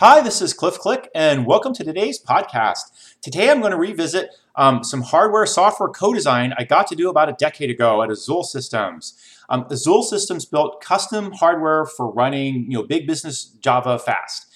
Hi, this is Cliff Click, and welcome to today's podcast. Today I'm going to revisit um, some hardware software co design I got to do about a decade ago at Azul Systems. Um, Azul Systems built custom hardware for running you know, big business Java fast.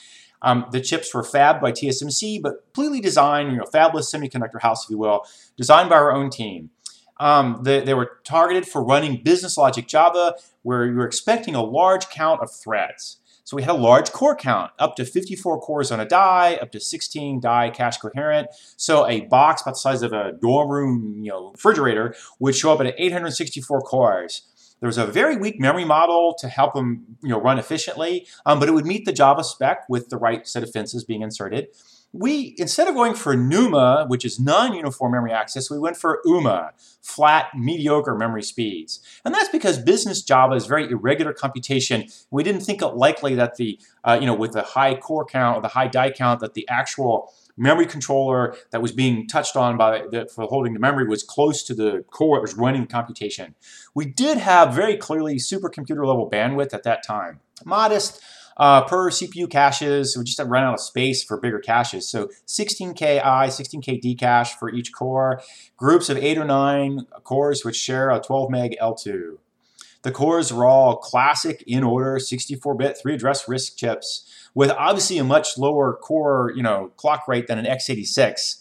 Um, the chips were fabbed by TSMC, but completely designed, you know, fabless semiconductor house, if you will, designed by our own team. Um, they, they, were targeted for running business logic Java, where you were expecting a large count of threads. So we had a large core count, up to 54 cores on a die, up to 16 die cache coherent. So a box about the size of a dorm room, you know, refrigerator would show up at 864 cores. There was a very weak memory model to help them, you know, run efficiently, um, but it would meet the Java spec with the right set of fences being inserted we, instead of going for NUMA, which is non-uniform memory access, we went for UMA, flat, mediocre memory speeds. And that's because business Java is very irregular computation. We didn't think it likely that the, uh, you know, with the high core count or the high die count, that the actual memory controller that was being touched on by the, for holding the memory was close to the core that was running the computation. We did have very clearly supercomputer level bandwidth at that time. Modest, uh, per CPU caches. We just have run out of space for bigger caches. So 16K I, 16K D cache for each core. Groups of eight or nine cores which share a 12 meg L2. The cores are all classic in order 64-bit three address RISC chips with obviously a much lower core, you know, clock rate than an x86.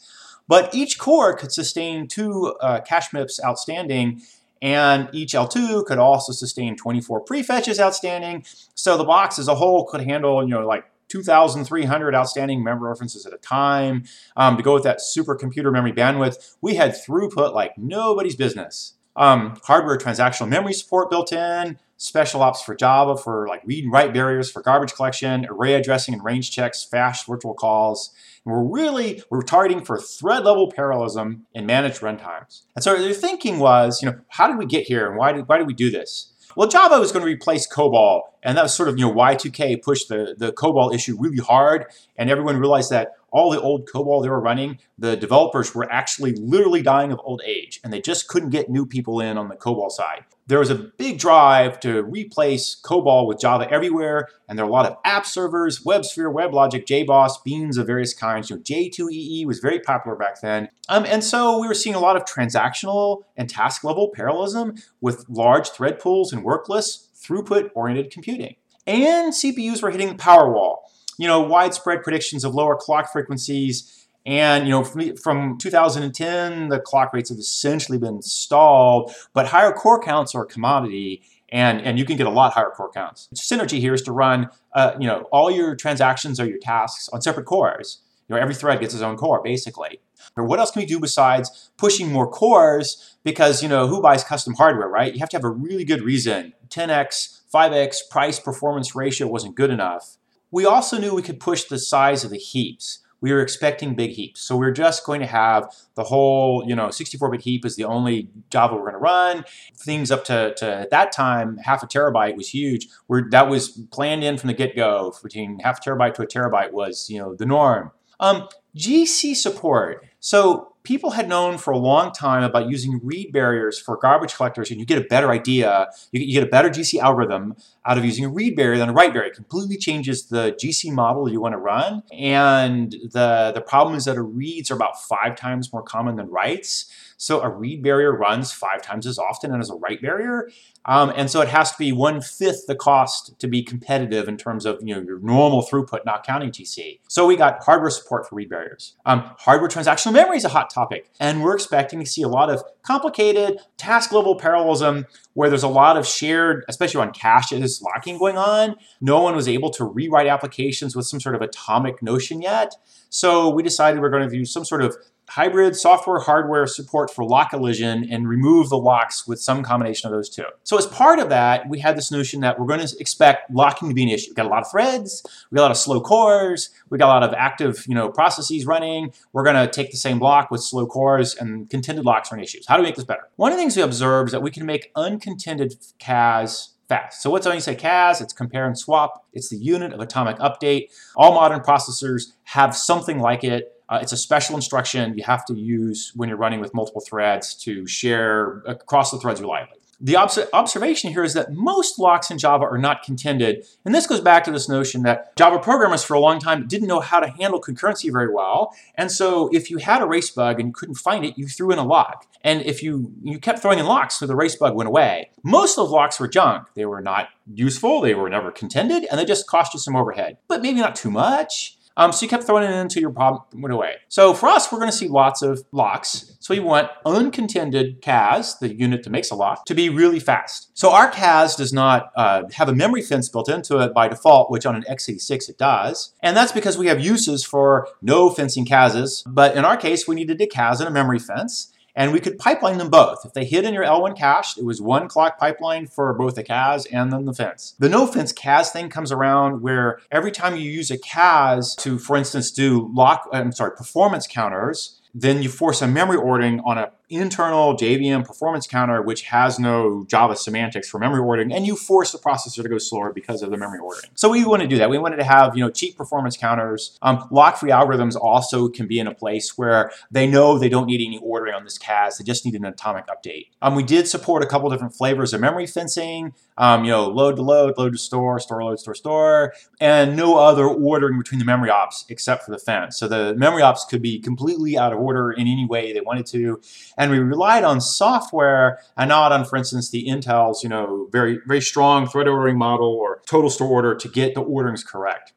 But each core could sustain two uh, cache misses outstanding and each L2 could also sustain 24 prefetches outstanding. So the box as a whole could handle, you know, like 2,300 outstanding memory references at a time. Um, to go with that supercomputer memory bandwidth, we had throughput like nobody's business. Um, hardware transactional memory support built in, special ops for Java for like read and write barriers for garbage collection, array addressing and range checks, fast virtual calls. And we're really, we're targeting for thread level parallelism in managed runtimes. And so their thinking was, you know, how did we get here and why did, why did we do this? Well, Java was going to replace COBOL, and that was sort of, you know, Y2K pushed the, the COBOL issue really hard, and everyone realized that all the old COBOL they were running, the developers were actually literally dying of old age, and they just couldn't get new people in on the COBOL side. There was a big drive to replace COBOL with Java everywhere, and there are a lot of app servers, WebSphere, WebLogic, JBoss, beans of various kinds. You know, J2EE was very popular back then. Um, and so we were seeing a lot of transactional and task level parallelism with large thread pools and work lists, throughput-oriented computing. And CPUs were hitting the power wall you know, widespread predictions of lower clock frequencies. And you know, from 2010, the clock rates have essentially been stalled, but higher core counts are a commodity, and and you can get a lot higher core counts. Synergy here is to run, uh, you know, all your transactions or your tasks on separate cores. You know, every thread gets its own core, basically. Or what else can we do besides pushing more cores? Because you know, who buys custom hardware, right? You have to have a really good reason. 10x, 5x price performance ratio wasn't good enough. We also knew we could push the size of the heaps. We were expecting big heaps. So we are just going to have the whole, you know, 64-bit heap is the only Java we're going to run. Things up to, to at that time, half a terabyte was huge. We're, that was planned in from the get-go. Between half a terabyte to a terabyte was, you know, the norm. Um, GC support. So people had known for a long time about using read barriers for garbage collectors, and you get a better idea, you get a better GC algorithm out of using a read barrier than a write barrier. It completely changes the GC model you want to run. And the, the problem is that reads are about five times more common than writes. So a read barrier runs five times as often as a write barrier. Um, and so it has to be one fifth the cost to be competitive in terms of you know your normal throughput, not counting GC. So we got hardware support for read barriers. Um, hardware transactional memory is a hot topic, and we're expecting to see a lot of complicated task level parallelism where there's a lot of shared, especially on caches, locking going on. No one was able to rewrite applications with some sort of atomic notion yet. So we decided we're going to use some sort of hybrid software hardware support for lock elision and remove the locks with some combination of those two. So as part of that, we had this notion that we're going to expect locking to be an issue. We've got a lot of threads, we got a lot of slow cores, we got a lot of active you know, processes running. We're going to take the same block with slow cores and contended locks are an issue. how do we make this better? One of the things we observed is that we can make uncontended CAS fast. So what's when you say CAS? It's compare and swap. It's the unit of atomic update. All modern processors have something like it. Uh, it's a special instruction you have to use when you're running with multiple threads to share across the threads reliably. The obs- observation here is that most locks in Java are not contended. And this goes back to this notion that Java programmers for a long time didn't know how to handle concurrency very well. And so if you had a race bug and you couldn't find it, you threw in a lock. And if you, you kept throwing in locks, so the race bug went away. Most of those locks were junk. They were not useful, they were never contended, and they just cost you some overhead. But maybe not too much. Um, so you kept throwing it into your problem went away. So for us, we're going to see lots of locks. So we want uncontended CAS, the unit that makes a lock, to be really fast. So our CAS does not uh, have a memory fence built into it by default, which on an x86 it does. And that's because we have uses for no fencing CASs. But in our case, we needed a CAS and a memory fence. And we could pipeline them both. If they hit in your L1 cache, it was one clock pipeline for both the CAS and then the fence. The no fence CAS thing comes around where every time you use a CAS to, for instance, do lock, I'm sorry, performance counters, then you force a memory ordering on a internal JVM performance counter, which has no Java semantics for memory ordering, and you force the processor to go slower because of the memory ordering. So we want to do that. We wanted to have you know cheap performance counters. Um, lock-free algorithms also can be in a place where they know they don't need any ordering on this CAS. They just need an atomic update. Um, we did support a couple different flavors of memory fencing. Um, you know, load to load, load to store, store load, store store, and no other ordering between the memory ops except for the fence. So the memory ops could be completely out of order in any way they wanted to and we relied on software and not on, for instance, the Intel's, you know, very, very strong thread ordering model or total store order to get the orderings correct.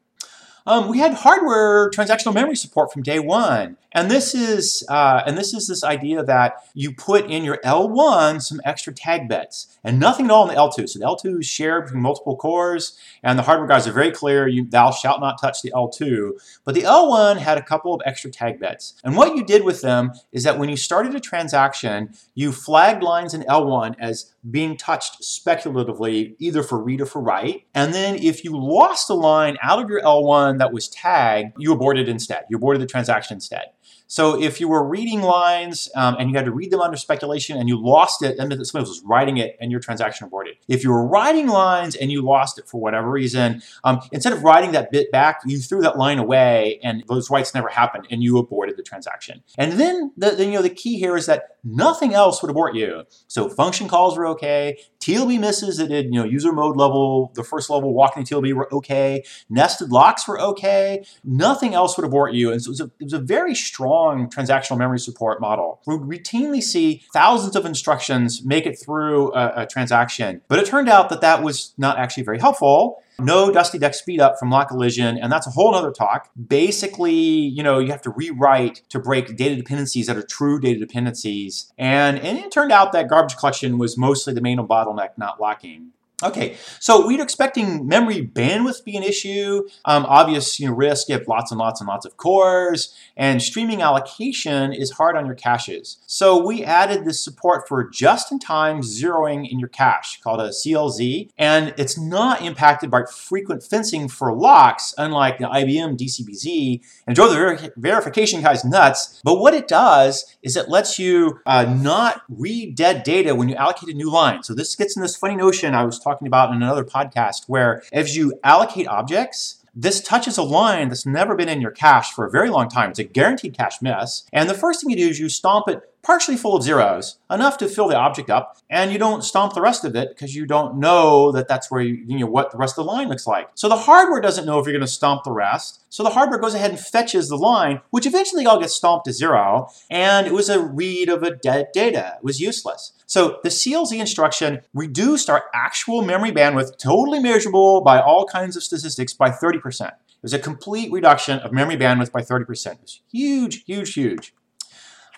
Um, we had hardware transactional memory support from day one. And this is uh, and this is this idea that you put in your L1 some extra tag bits and nothing at all in the L2. So the L2 is shared between multiple cores, and the hardware guys are very clear: you thou shalt not touch the L2. But the L1 had a couple of extra tag bits, and what you did with them is that when you started a transaction, you flagged lines in L1 as being touched speculatively, either for read or for write. And then if you lost a line out of your L1 that was tagged, you aborted instead. You aborted the transaction instead. So if you were reading lines um, and you had to read them under speculation and you lost it, that meant that somebody was writing it and your transaction aborted. If you were writing lines and you lost it for whatever reason, um, instead of writing that bit back, you threw that line away and those writes never happened and you aborted the transaction. And then the, the, you know the key here is that nothing else would abort you. So function calls were okay, TLB misses that did you know user mode level, the first level walking TLB were okay, nested locks were okay, nothing else would abort you. And so it was a, it was a very strong transactional memory support model. We routinely see thousands of instructions make it through a, a transaction, but it turned out that that was not actually very helpful. No Dusty Deck speedup from lock elision, and that's a whole other talk. Basically, you know, you have to rewrite to break data dependencies that are true data dependencies. And, and it turned out that garbage collection was mostly the main bottleneck, not locking. Okay, so we're expecting memory bandwidth to be an issue. Um, obvious you know, risk, you have lots and lots and lots of cores, and streaming allocation is hard on your caches. So we added this support for just-in-time zeroing in your cache called a CLZ, and it's not impacted by frequent fencing for locks, unlike the IBM DCBZ, and drove the ver verification guys nuts. But what it does is it lets you uh, not read dead data when you allocate a new line. So this gets in this funny notion I was talking about in another podcast where as you allocate objects, this touches a line that's never been in your cache for a very long time. It's a guaranteed cache miss. And the first thing you do is you stomp it partially full of zeros, enough to fill the object up, and you don't stomp the rest of it because you don't know that that's where you, you know what the rest of the line looks like. So the hardware doesn't know if you're going to stomp the rest. So the hardware goes ahead and fetches the line, which eventually all gets stomped to zero, and it was a read of a dead data. It was useless. So the CLZ instruction reduced our actual memory bandwidth, totally measurable by all kinds of statistics, by 30%. It was a complete reduction of memory bandwidth by 30%. It was huge, huge, huge.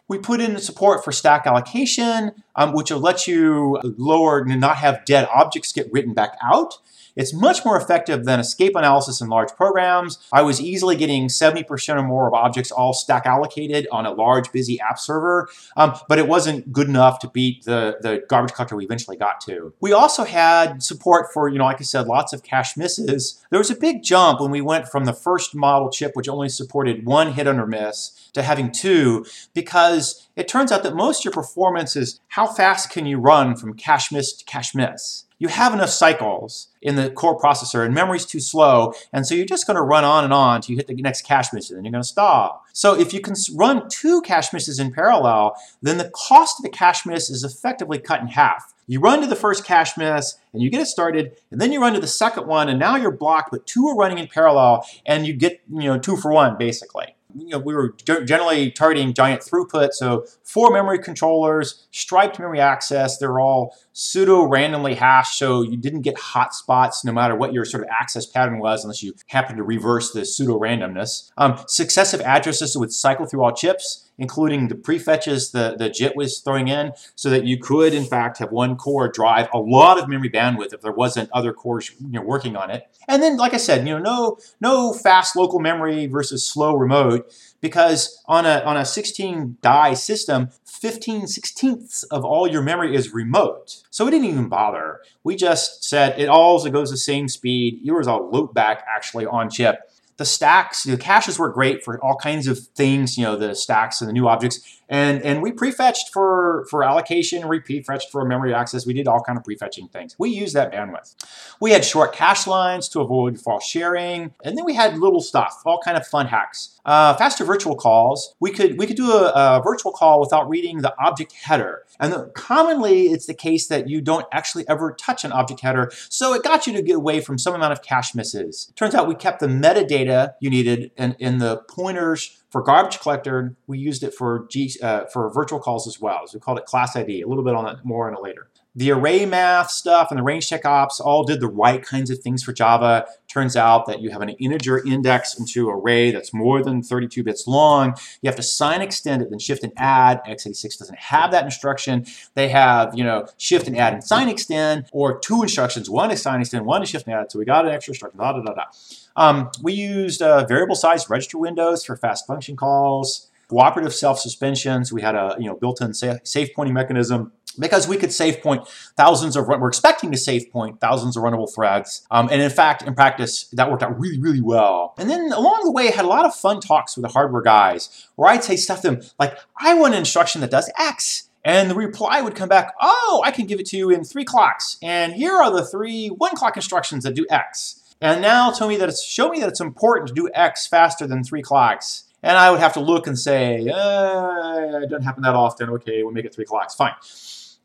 We put in support for stack allocation, um, which will let you lower and not have dead objects get written back out. It's much more effective than escape analysis in large programs. I was easily getting 70% or more of objects all stack allocated on a large, busy app server, um, but it wasn't good enough to beat the, the garbage collector we eventually got to. We also had support for, you know, like I said, lots of cache misses. There was a big jump when we went from the first model chip, which only supported one hit under miss, to having two, because it turns out that most of your performance is how fast can you run from cache miss to cache miss. You have enough cycles in the core processor and memory's too slow, and so you're just going to run on and on until you hit the next cache miss, and then you're going to stop. So if you can run two cache misses in parallel, then the cost of the cache miss is effectively cut in half. You run to the first cache miss and you get it started, and then you run to the second one, and now you're blocked, but two are running in parallel, and you get you know two for one basically you know, we were generally targeting giant throughput. So four memory controllers, striped memory access, they're all pseudo randomly hashed. So you didn't get hotspots no matter what your sort of access pattern was, unless you happened to reverse the pseudo randomness. Um, successive addresses would cycle through all chips including the prefetches the, the JIT was throwing in, so that you could, in fact, have one core drive a lot of memory bandwidth if there wasn't other cores you know, working on it. And then, like I said, you know, no, no fast local memory versus slow remote, because on a, on a 16 die system, 15 sixteenths of all your memory is remote. So we didn't even bother. We just said it all goes the same speed. Yours all loop back actually on chip the stacks, the caches work great for all kinds of things, you know, the stacks and the new objects. And, and we prefetched for, for allocation, we prefetched for memory access. We did all kind of prefetching things. We used that bandwidth. We had short cache lines to avoid false sharing. And then we had little stuff, all kind of fun hacks. Uh, faster virtual calls. We could, we could do a, a virtual call without reading the object header. And the, commonly, it's the case that you don't actually ever touch an object header. So it got you to get away from some amount of cache misses. Turns out we kept the metadata you needed in, in the pointers for garbage collector, we used it for G, uh, for virtual calls as well. So we called it class ID. A little bit on that more on it later. The array math stuff and the range check ops all did the right kinds of things for Java. Turns out that you have an integer index into array that's more than 32 bits long. You have to sign extend it, then shift and add. x86 doesn't have that instruction. They have, you know, shift and add and sign extend, or two instructions, one is sign extend, one is shift and add. So we got an extra instruction, da da da da. Um, we used uh, variable size register windows for fast function calls, cooperative self-suspensions. We had a you know built-in safe pointing mechanism because we could save point thousands of we're expecting to save point thousands of runnable threads um, and in fact in practice that worked out really really well and then along the way I had a lot of fun talks with the hardware guys where i'd say stuff to them like i want an instruction that does x and the reply would come back oh i can give it to you in three clocks and here are the three one clock instructions that do x and now tell me that it's show me that it's important to do X faster than three clocks. And I would have to look and say, uh, it doesn't happen that often. Okay, we'll make it three clocks. Fine.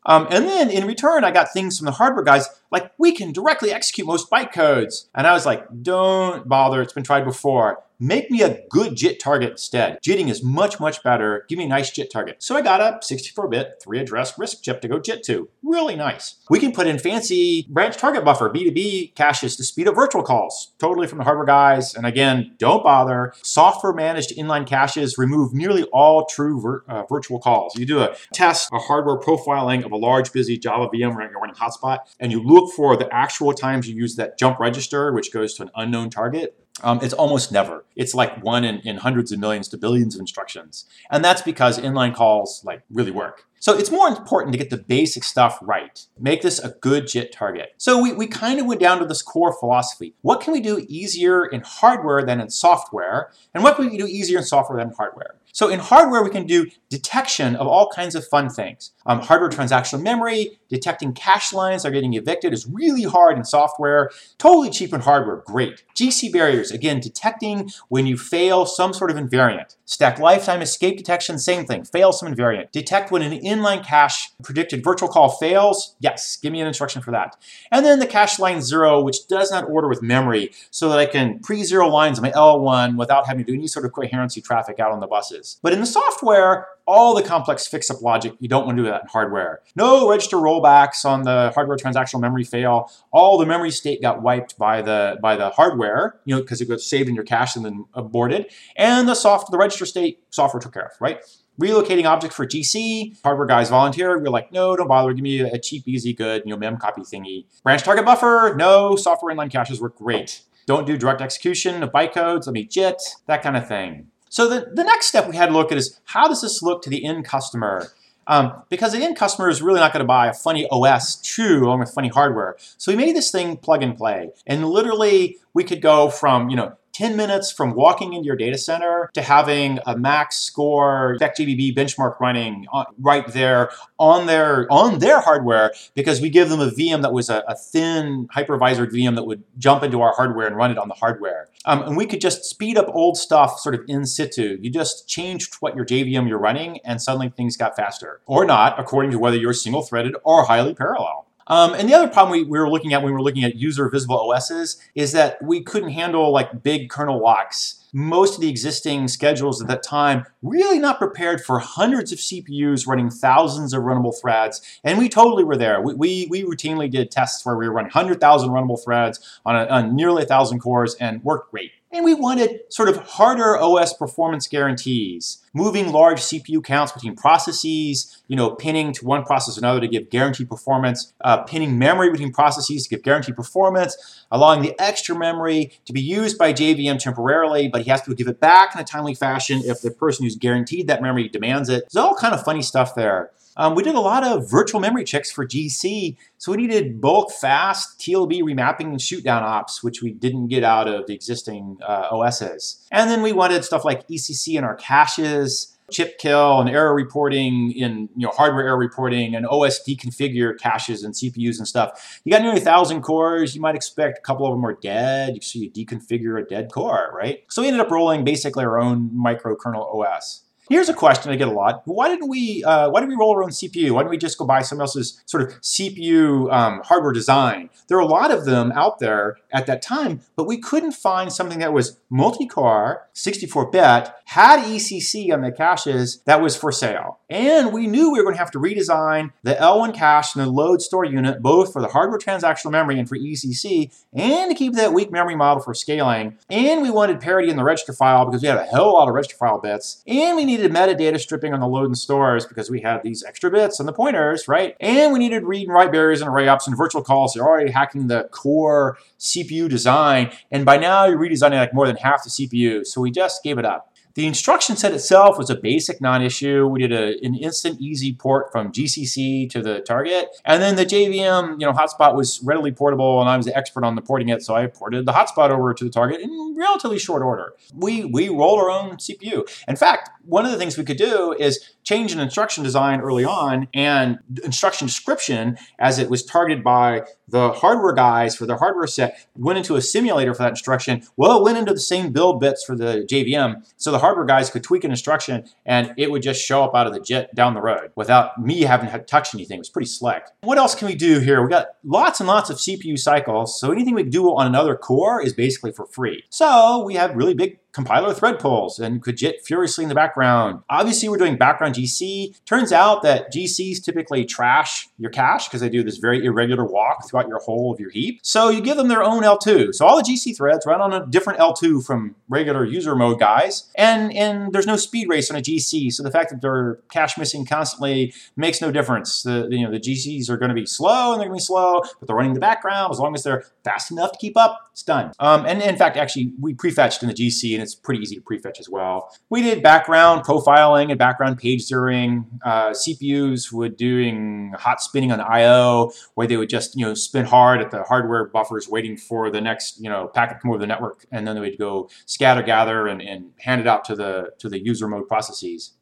Um, and then in return, I got things from the hardware guys like, we can directly execute most bytecodes. And I was like, don't bother. It's been tried before. Make me a good JIT target instead. JITting is much, much better. Give me a nice JIT target. So I got a 64-bit, three-address RISC chip to go JIT to. Really nice. We can put in fancy branch target buffer, BTB caches to speed up virtual calls. Totally from the hardware guys. And again, don't bother. Software managed inline caches remove nearly all true vir uh, virtual calls. You do a test, a hardware profiling of a large busy Java VM you're running hotspot, and you look for the actual times you use that jump register, which goes to an unknown target. Um, it's almost never. It's like one in, in hundreds of millions to billions of instructions. And that's because inline calls like really work. So it's more important to get the basic stuff right. Make this a good JIT target. So we, we kind of went down to this core philosophy. What can we do easier in hardware than in software? And what can we do easier in software than hardware? So in hardware, we can do detection of all kinds of fun things. Um, hardware transactional memory, detecting cache lines that are getting evicted is really hard in software. Totally cheap in hardware, great. GC barriers, again, detecting when you fail some sort of invariant. Stack lifetime escape detection, same thing, fail some invariant. Detect when an inline cache predicted virtual call fails, yes, give me an instruction for that. And then the cache line zero, which does not order with memory, so that I can pre-zero lines my L1 without having to do any sort of coherency traffic out on the buses. But in the software, all the complex fix-up logic, you don't want to do that in hardware. No register rollbacks on the hardware transactional memory fail. All the memory state got wiped by the by the hardware, you know, because it got saved in your cache and then aborted. And the soft the register state software took care of, right? Relocating object for GC, hardware guys volunteer. We're like, no, don't bother. Give me a cheap, easy, good, you know, mem copy thingy. Branch target buffer, no. Software inline caches work great. Don't do direct execution of bytecodes. Let me JIT, that kind of thing. So the, the next step we had to look at is how does this look to the end customer? Um, because the end customer is really not going to buy a funny OS too, along with funny hardware. So we made this thing plug and play. And literally, we could go from, you know, 10 minutes from walking into your data center to having a max score SpecJBB benchmark running right there on their on their hardware because we give them a VM that was a, a thin hypervisor VM that would jump into our hardware and run it on the hardware. Um, and we could just speed up old stuff sort of in situ. You just changed what your JVM you're running and suddenly things got faster. Or not, according to whether you're single threaded or highly parallel. Um, and the other problem we, we, were looking at when we were looking at user visible OSs is that we couldn't handle like big kernel locks. Most of the existing schedules at that time really not prepared for hundreds of CPUs running thousands of runnable threads. And we totally were there. We, we, we routinely did tests where we were running 100,000 runnable threads on, a, on nearly 1,000 cores and worked great. And we wanted sort of harder OS performance guarantees, moving large CPU counts between processes, you know, pinning to one process or another to give guaranteed performance, uh, pinning memory between processes to give guaranteed performance, allowing the extra memory to be used by JVM temporarily, but he has to give it back in a timely fashion if the person who's guaranteed that memory demands it. There's all kind of funny stuff there. Um, we did a lot of virtual memory checks for GC, so we needed bulk, fast TLB remapping and shootdown ops, which we didn't get out of the existing uh, OSs. And then we wanted stuff like ECC in our caches, chip kill and error reporting in you know hardware error reporting and OS deconfigure caches and CPUs and stuff. You got nearly a thousand cores. You might expect a couple of them are dead. So you deconfigure a dead core, right? So we ended up rolling basically our own microkernel OS. Here's a question I get a lot. Why didn't we, uh, why did we roll our own CPU? Why didn't we just go buy someone else's sort of CPU um, hardware design? There are a lot of them out there at that time, but we couldn't find something that was multi-core, 64-bit, had ECC on the caches that was for sale. And we knew we were going to have to redesign the L1 cache and the load store unit, both for the hardware transactional memory and for ECC, and to keep that weak memory model for scaling. And we wanted parity in the register file because we had a hell of a lot of register file bits. And we needed metadata stripping on the load and stores because we had these extra bits on the pointers, right? And we needed read and write barriers and array ops and virtual calls. You're already hacking the core CPU design. And by now you're redesigning like more than half the CPU. So we just gave it up. The instruction set itself was a basic non-issue. We did a, an instant easy port from GCC to the target. And then the JVM, you know, hotspot was readily portable and I was the expert on the porting it. So I ported the hotspot over to the target in relatively short order. We, we roll our own CPU. In fact, one of the things we could do is change an instruction design early on and instruction description as it was targeted by the hardware guys for their hardware set went into a simulator for that instruction. Well, it went into the same build bits for the JVM. So the hardware guys could tweak an instruction and it would just show up out of the JIT down the road without me having to touch anything. It was pretty slick. What else can we do here? We got lots and lots of CPU cycles. So anything we do on another core is basically for free. So we have really big compiler thread pulls and could JIT furiously in the background. Obviously, we're doing background GC. Turns out that GCs typically trash your cache because they do this very irregular walk throughout your whole of your heap. So you give them their own L2. So all the GC threads run on a different L2 from regular user mode guys. And, and there's no speed race on a GC. So the fact that they're cache missing constantly makes no difference. The, you know, the GCs are going to be slow and they're going to be slow, but they're running in the background. As long as they're fast enough to keep up, it's done. Um, and in fact, actually, we prefetched in the GC and it's pretty easy to prefetch as well. We did background profiling and background page zeroing. Uh, CPUs would doing hot spinning on I/O, where they would just you know spin hard at the hardware buffers, waiting for the next you know packet to come over the network, and then they would go scatter, gather, and, and hand it out to the to the user mode processes.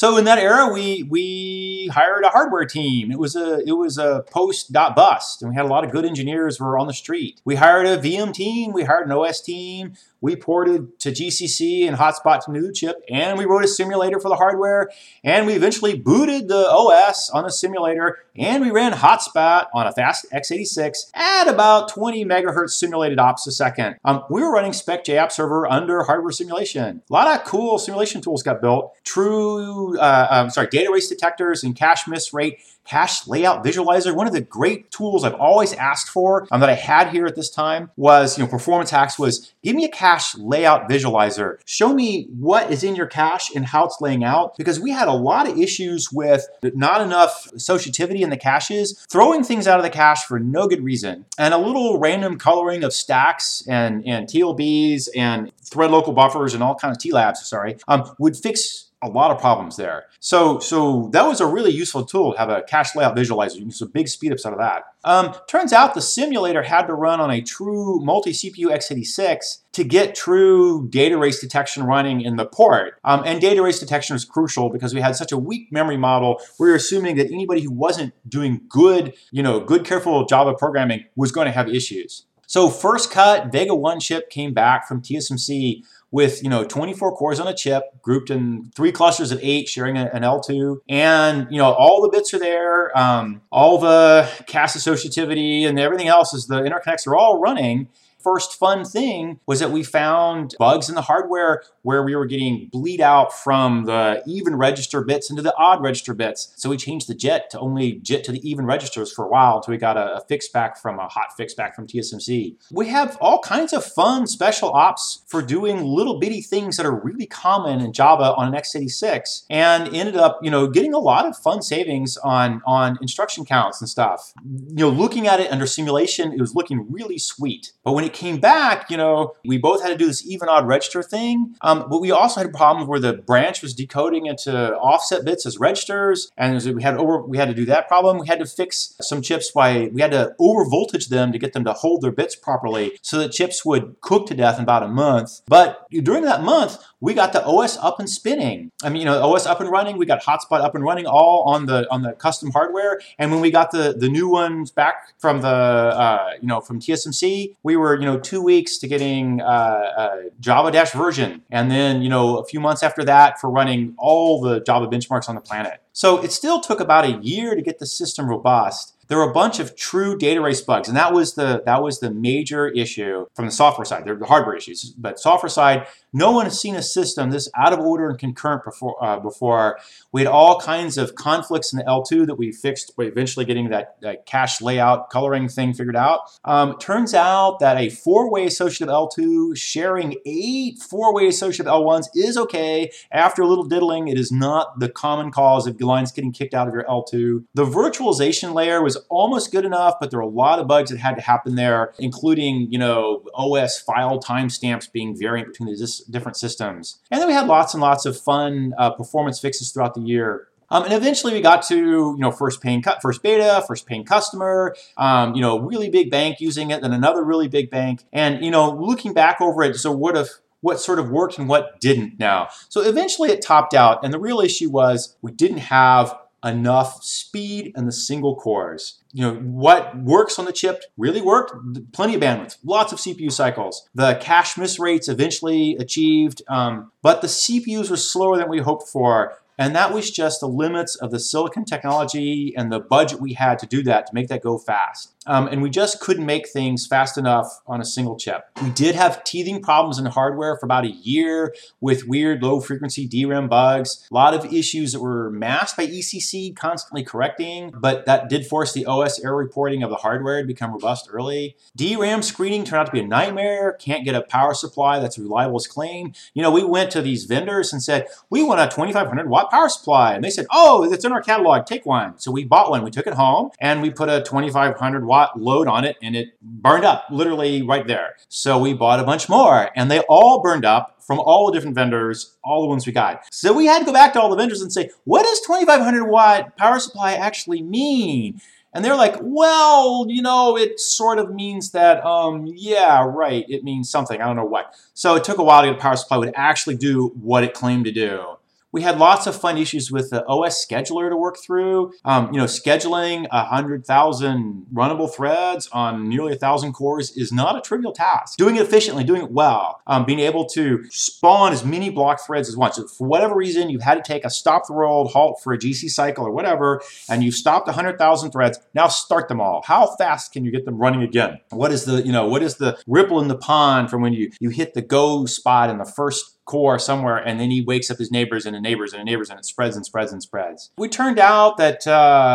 So in that era, we we hired a hardware team. It was a it was a post dot bust, and we had a lot of good engineers who were on the street. We hired a VM team. We hired an OS team we ported to GCC and hotspot to new chip, and we wrote a simulator for the hardware, and we eventually booted the OS on the simulator, and we ran hotspot on a fast x86 at about 20 megahertz simulated ops a second. Um, we were running spec JApp server under hardware simulation. A lot of cool simulation tools got built. True, uh, um, sorry, data race detectors and cache miss rate Cache Layout Visualizer, one of the great tools I've always asked for um, that I had here at this time was, you know, Performance Hacks was give me a cache layout visualizer. Show me what is in your cache and how it's laying out because we had a lot of issues with not enough associativity in the caches, throwing things out of the cache for no good reason, and a little random coloring of stacks and, and TLBs and thread local buffers and all kinds of TLABs, sorry, um, would fix a lot of problems there. So, so that was a really useful tool to have a cache layout visualizer. You can some big speedups out of that. Um, turns out the simulator had to run on a true multi-CPU x86 to get true data race detection running in the port. Um, and data race detection is crucial because we had such a weak memory model. We were assuming that anybody who wasn't doing good, you know, good careful Java programming was going to have issues. So first cut, Vega 1 chip came back from TSMC with you know 24 cores on a chip grouped in three clusters of eight sharing an L2 and you know all the bits are there. Um, all the cache associativity and everything else is the interconnects are all running first fun thing was that we found bugs in the hardware where we were getting bleed out from the even register bits into the odd register bits. So we changed the JIT to only JIT to the even registers for a while until we got a, a fix back from a hot fix back from TSMC. We have all kinds of fun special ops for doing little bitty things that are really common in Java on an x86 and ended up, you know, getting a lot of fun savings on, on instruction counts and stuff. You know, looking at it under simulation, it was looking really sweet. But when it came back, you know, we both had to do this even odd register thing. Um, but we also had problems where the branch was decoding into offset bits as registers, and we had over we had to do that problem. We had to fix some chips by we had to over voltage them to get them to hold their bits properly, so that chips would cook to death in about a month. But during that month, we got the OS up and spinning. I mean, you know, OS up and running. We got Hotspot up and running, all on the on the custom hardware. And when we got the the new ones back from the uh, you know from TSMC, we were you know two weeks to getting uh, uh, Java Dash version, and then you know a few months after that for running all the Java benchmarks on the planet. So it still took about a year to get the system robust there were a bunch of true data race bugs, and that was the that was the major issue from the software side. There were the hardware issues, but software side, no one has seen a system this out of order and concurrent before. Uh, before we had all kinds of conflicts in the L2 that we fixed by eventually getting that, that cache layout coloring thing figured out. Um, turns out that a four-way associative L2 sharing eight four-way associative L1s is okay. After a little diddling, it is not the common cause of lines getting kicked out of your L2. The virtualization layer was almost good enough, but there were a lot of bugs that had to happen there, including, you know, OS file timestamps being variant between the different systems. And then we had lots and lots of fun uh, performance fixes throughout the year. Um, and eventually we got to, you know, first paying cut, first beta, first paying customer, um, you know, really big bank using it, then another really big bank. And, you know, looking back over it, so what if what sort of worked and what didn't now. So eventually it topped out, and the real issue was we didn't have enough speed in the single cores. You know, what works on the chip really worked, plenty of bandwidth, lots of CPU cycles. The cache miss rates eventually achieved, um, but the CPUs were slower than we hoped for. And that was just the limits of the silicon technology and the budget we had to do that, to make that go fast. Um, and we just couldn't make things fast enough on a single chip. We did have teething problems in hardware for about a year with weird low frequency DRAM bugs, a lot of issues that were masked by ECC constantly correcting, but that did force the OS error reporting of the hardware to become robust early. DRAM screening turned out to be a nightmare, can't get a power supply that's reliable as claimed. You know, we went to these vendors and said, we want a 2500 watt power supply. And they said, oh, it's in our catalog, take one. So we bought one, we took it home, and we put a 2500 watt load on it and it burned up literally right there. So we bought a bunch more and they all burned up from all the different vendors, all the ones we got. So we had to go back to all the vendors and say, what does 2500 watt power supply actually mean? And they're like, well, you know, it sort of means that, um, yeah, right, it means something. I don't know what. So it took a while to get a power supply would actually do what it claimed to do. We had lots of fun issues with the OS scheduler to work through. Um, you know, scheduling 100,000 runnable threads on nearly 1,000 cores is not a trivial task. Doing it efficiently, doing it well, um, being able to spawn as many block threads as once. So for whatever reason, you've had to take a stop the world halt for a GC cycle or whatever, and you've stopped 100,000 threads. Now start them all. How fast can you get them running again? What is the, you know, what is the ripple in the pond from when you, you hit the go spot in the first core somewhere, and then he wakes up his neighbors and the neighbors and the neighbors, and it spreads and spreads and spreads. We turned out that uh,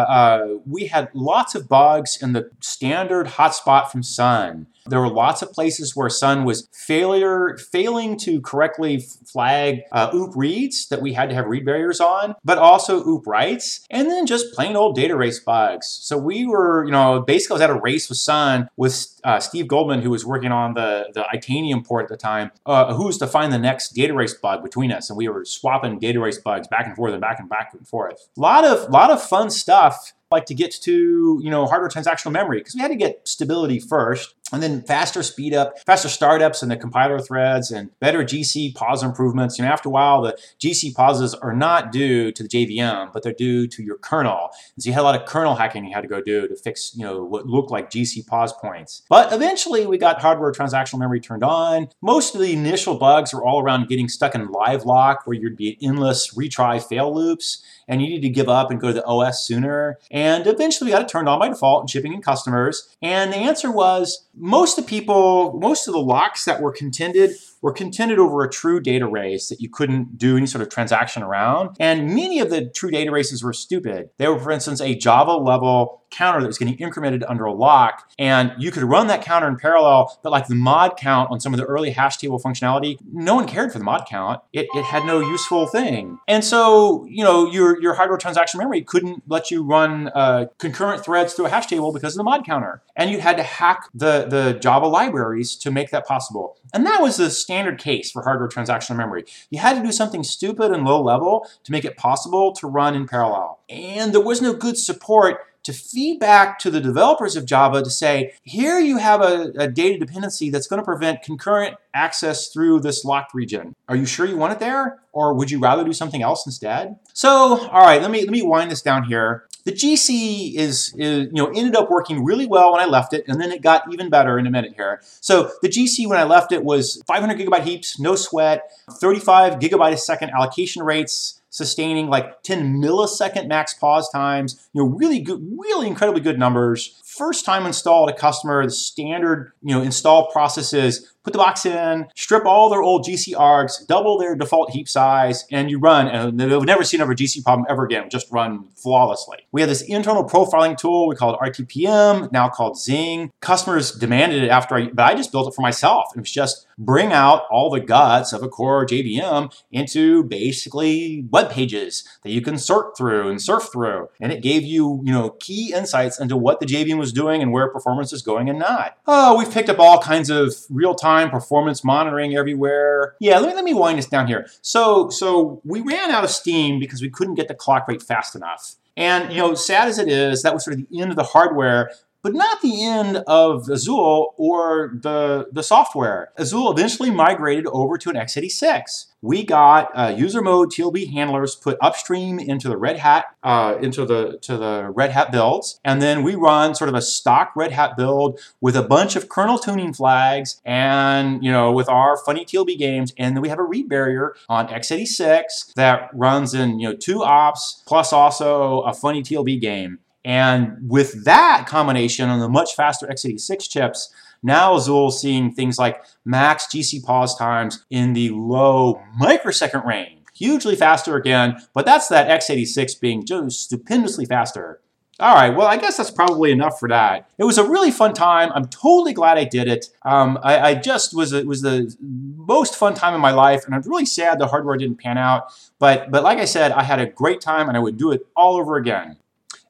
uh, we had lots of bugs in the standard hotspot from Sun. There were lots of places where Sun was failure, failing to correctly flag uh, OOP reads that we had to have read barriers on, but also OOP writes, and then just plain old data race bugs. So we were, you know, basically I was at a race with Sun with uh, Steve Goldman, who was working on the, the Itanium port at the time, uh, who's to find the next data race bug between us, and we were swapping data race bugs back and forth and back and back and forth. A lot of lot of fun stuff like to get to, you know, hardware transactional memory because we had to get stability first and then faster speed up, faster startups and the compiler threads and better GC pause improvements. You know, after a while, the GC pauses are not due to the JVM, but they're due to your kernel. And so you had a lot of kernel hacking you had to go do to fix, you know, what looked like GC pause points. But eventually we got hardware transactional memory turned on. Most of the initial bugs were all around getting stuck in live lock where you'd be endless retry fail loops and you need to give up and go to the OS sooner. And eventually we got it turned on by default and shipping in customers. And the answer was most of the people, most of the locks that were contended were contended over a true data race that you couldn't do any sort of transaction around. And many of the true data races were stupid. They were, for instance, a Java level counter that was getting incremented under a lock. And you could run that counter in parallel, but like the mod count on some of the early hash table functionality, no one cared for the mod count. It, it had no useful thing. And so, you know, your, your hardware transaction memory couldn't let you run uh, concurrent threads through a hash table because of the mod counter. And you had to hack the, the Java libraries to make that possible. And that was the standard case for hardware transactional memory. You had to do something stupid and low level to make it possible to run in parallel. And there was no good support to feed back to the developers of Java to say, here you have a, a, data dependency that's going to prevent concurrent access through this locked region. Are you sure you want it there? Or would you rather do something else instead? So, all right, let me, let me wind this down here. The GC is, is, you know, ended up working really well when I left it, and then it got even better in a minute here. So the GC when I left it was 500 gigabyte heaps, no sweat, 35 gigabyte a second allocation rates, sustaining like 10 millisecond max pause times, you know, really good, really incredibly good numbers. First time install at a customer, the standard, you know, install process is put the box in, strip all their old GC args, double their default heap size, and you run, and they've never seen another GC problem ever again, just run flawlessly. We have this internal profiling tool we called RTPM, now called Zing. Customers demanded it after I, but I just built it for myself. It was just bring out all the guts of a core JVM into basically web pages that you can sort through and surf through. And it gave you, you know, key insights into what the JVM was doing and where performance is going and not. Oh, we've picked up all kinds of real-time time performance monitoring everywhere. Yeah, let me, let me wind this down here. So, so we ran out of steam because we couldn't get the clock rate fast enough. And you know, sad as it is, that was sort of the end of the hardware but not the end of Azul or the, the software. Azul eventually migrated over to an x86. We got uh, user mode TLB handlers put upstream into the Red Hat uh, into the to the Red Hat builds, and then we run sort of a stock Red Hat build with a bunch of kernel tuning flags, and you know with our funny TLB games, and then we have a read barrier on x86 that runs in you know two ops plus also a funny TLB game. And with that combination on the much faster x86 chips, now Azul is seeing things like max GC pause times in the low microsecond range. Hugely faster again, but that's that x86 being just stupendously faster. All right, well, I guess that's probably enough for that. It was a really fun time. I'm totally glad I did it. Um, I, I, just was it was the most fun time in my life, and I'm really sad the hardware didn't pan out. But but like I said, I had a great time, and I would do it all over again.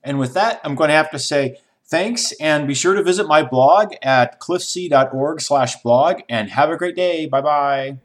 And with that, I'm going to have to say thanks and be sure to visit my blog at cliffc.org slash blog and have a great day. Bye-bye.